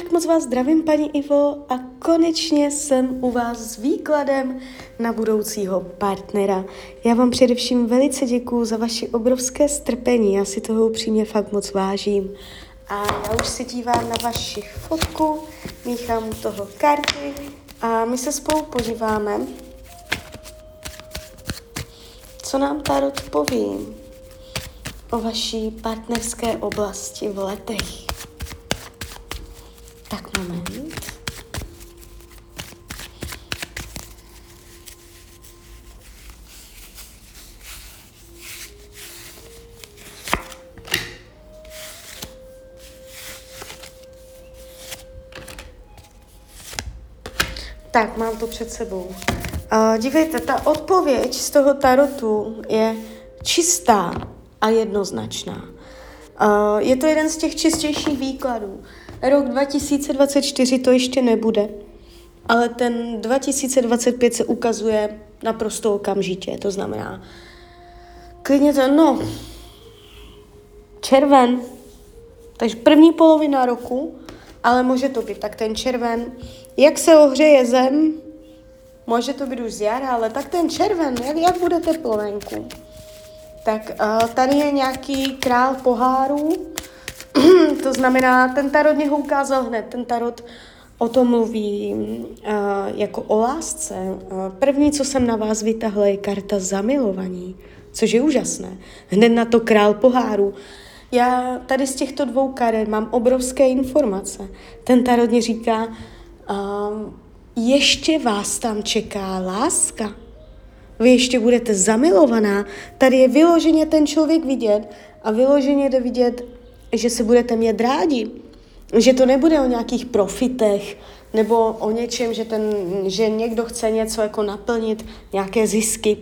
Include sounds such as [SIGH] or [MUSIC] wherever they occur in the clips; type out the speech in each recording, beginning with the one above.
Tak moc vás zdravím, paní Ivo, a konečně jsem u vás s výkladem na budoucího partnera. Já vám především velice děkuju za vaši obrovské strpení, já si toho upřímně fakt moc vážím. A já už se dívám na vaši fotku, míchám toho karty a my se spolu podíváme, co nám Tarot poví o vaší partnerské oblasti v letech. Tak, mám to před sebou. Uh, dívejte, ta odpověď z toho tarotu je čistá a jednoznačná. Uh, je to jeden z těch čistějších výkladů. Rok 2024 to ještě nebude, ale ten 2025 se ukazuje naprosto okamžitě. To znamená, klidně to, no, červen, takže první polovina roku, ale může to být tak ten červen. Jak se ohřeje zem, může to být už z jara, ale tak ten červen, jak, jak bude teplo venku? Tak uh, tady je nějaký král pohárů, [CLEARS THROAT] to znamená, ten tarot mě ho ukázal hned. Ten tarot o tom mluví uh, jako o lásce. Uh, první, co jsem na vás vytahla, je karta zamilovaní, což je úžasné. Hned na to král poháru. Já tady z těchto dvou karet mám obrovské informace. Ten tarot říká, um, ještě vás tam čeká láska. Vy ještě budete zamilovaná. Tady je vyloženě ten člověk vidět a vyloženě jde vidět že se budete mít rádi, že to nebude o nějakých profitech nebo o něčem, že, ten, že někdo chce něco jako naplnit, nějaké zisky,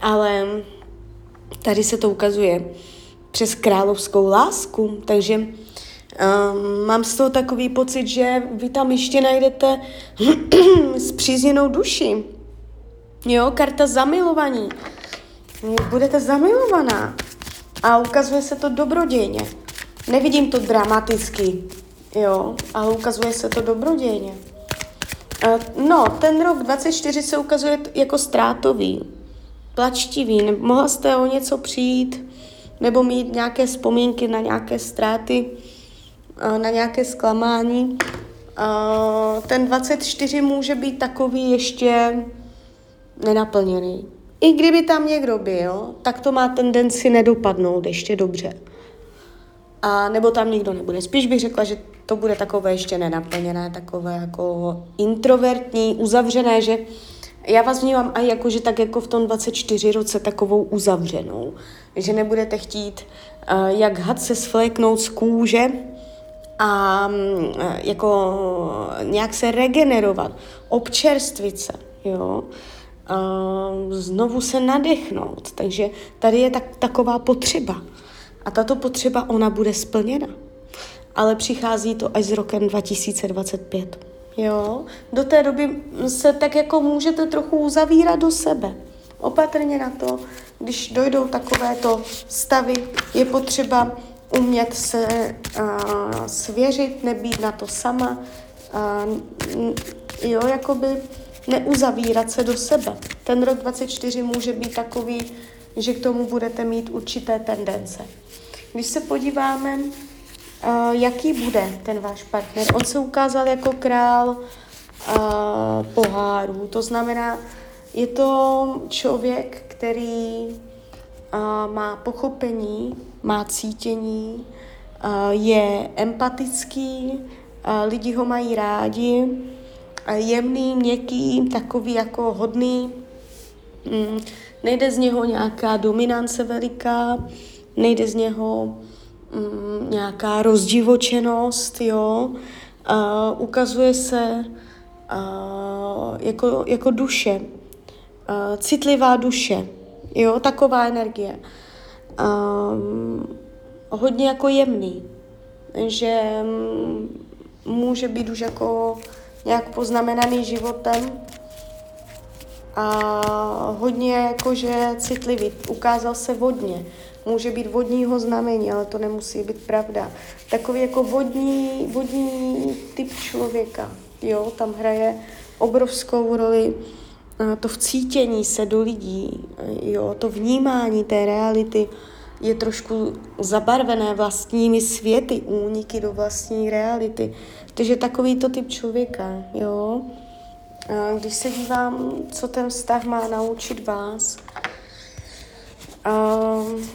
ale tady se to ukazuje přes královskou lásku, takže um, mám z toho takový pocit, že vy tam ještě najdete [CLEARS THROAT] zpřízněnou duši. Jo, karta zamilovaní. Budete zamilovaná. A ukazuje se to dobrodějně. Nevidím to dramaticky, jo, ale ukazuje se to dobrodějně. No, ten rok 24 se ukazuje jako ztrátový, plačtivý. Mohla jste o něco přijít, nebo mít nějaké vzpomínky na nějaké ztráty, na nějaké zklamání. Ten 24 může být takový ještě nenaplněný. I kdyby tam někdo byl, tak to má tendenci nedopadnout ještě dobře a nebo tam nikdo nebude. Spíš bych řekla, že to bude takové ještě nenaplněné, takové jako introvertní, uzavřené, že já vás vnímám i jako, že tak jako v tom 24 roce takovou uzavřenou, že nebudete chtít uh, jak had se svléknout z kůže a um, jako nějak se regenerovat, občerstvit se, jo, uh, znovu se nadechnout. Takže tady je tak, taková potřeba. A tato potřeba, ona bude splněna. Ale přichází to až s rokem 2025. Jo? Do té doby se tak jako můžete trochu uzavírat do sebe. Opatrně na to, když dojdou takovéto stavy, je potřeba umět se uh, svěřit, nebýt na to sama, uh, jo, jakoby neuzavírat se do sebe. Ten rok 24 může být takový, že k tomu budete mít určité tendence. Když se podíváme, uh, jaký bude ten váš partner, on se ukázal jako král uh, pohárů, to znamená, je to člověk, který uh, má pochopení, má cítění, uh, je empatický, uh, lidi ho mají rádi, uh, jemný, měkký, takový jako hodný, mm, nejde z něho nějaká dominance veliká, nejde z něho mm, nějaká rozdivočenost, jo, uh, ukazuje se uh, jako, jako duše, uh, citlivá duše, jo, taková energie. Uh, hodně jako jemný, že um, může být už jako nějak poznamenaný životem. A hodně jakože citlivý, ukázal se vodně, Může být vodního znamení, ale to nemusí být pravda. Takový jako vodní, vodní typ člověka, jo, tam hraje obrovskou roli to vcítění se do lidí, jo, to vnímání té reality je trošku zabarvené vlastními světy, úniky do vlastní reality. Takže takový to typ člověka, jo. A když se dívám, co ten vztah má naučit vás, um,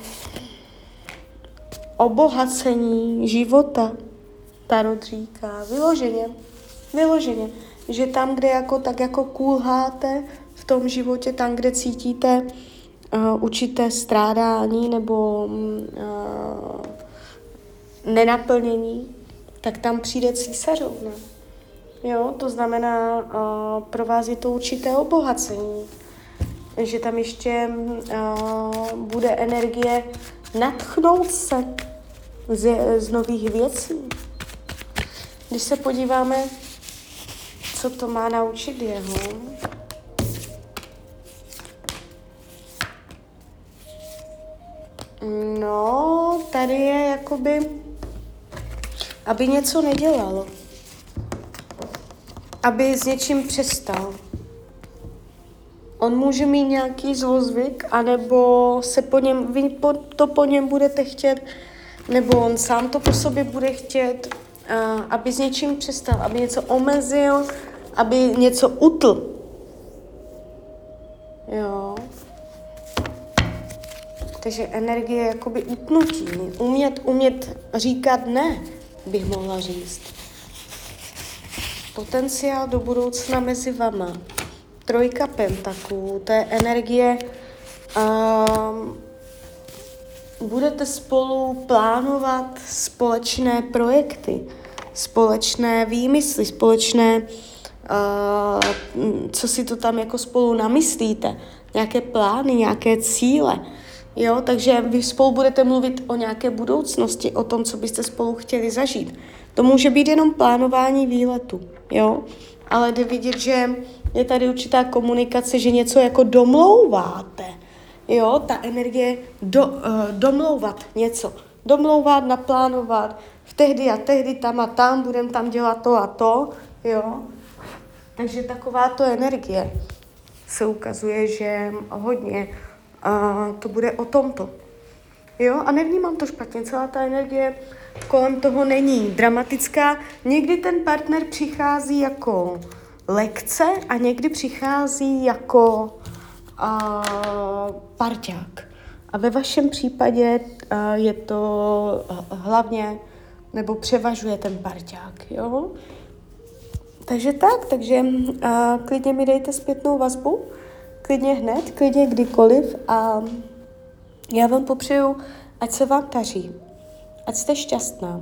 obohacení života, Tarot říká, vyloženě, vyloženě, že tam, kde jako tak jako kulháte v tom životě, tam, kde cítíte uh, určité strádání nebo uh, nenaplnění, tak tam přijde císařovna. Jo, to znamená, uh, pro vás je to určité obohacení, že tam ještě uh, bude energie natchnout se z, z nových věcí. Když se podíváme, co to má naučit jeho, No, tady je jakoby, aby něco nedělalo. Aby s něčím přestal. On může mít nějaký zlozvyk, anebo se po něm, vy to po něm budete chtět, nebo on sám to po sobě bude chtět, aby s něčím přestal, aby něco omezil, aby něco utl. Jo. Takže energie je jakoby utnutí. Umět, umět říkat ne, bych mohla říct. Potenciál do budoucna mezi vama. Trojka pentaků, to je energie, um, budete spolu plánovat společné projekty, společné výmysly, společné, uh, co si to tam jako spolu namyslíte, nějaké plány, nějaké cíle. Jo, takže vy spolu budete mluvit o nějaké budoucnosti, o tom, co byste spolu chtěli zažít. To může být jenom plánování výletu, jo, ale jde vidět, že je tady určitá komunikace, že něco jako domlouváte, jo, ta energie do, uh, domlouvat něco, domlouvat, naplánovat, v tehdy a tehdy tam a tam, budeme tam dělat to a to, jo. Takže takováto energie se ukazuje, že hodně a to bude o tomto. Jo, a nevnímám to špatně, celá ta energie kolem toho není dramatická. Někdy ten partner přichází jako lekce a někdy přichází jako a, parťák. A ve vašem případě a, je to hlavně, nebo převažuje ten parťák, jo? Takže tak, takže a, klidně mi dejte zpětnou vazbu klidně hned, klidně kdykoliv a já vám popřeju, ať se vám taří, ať jste šťastná.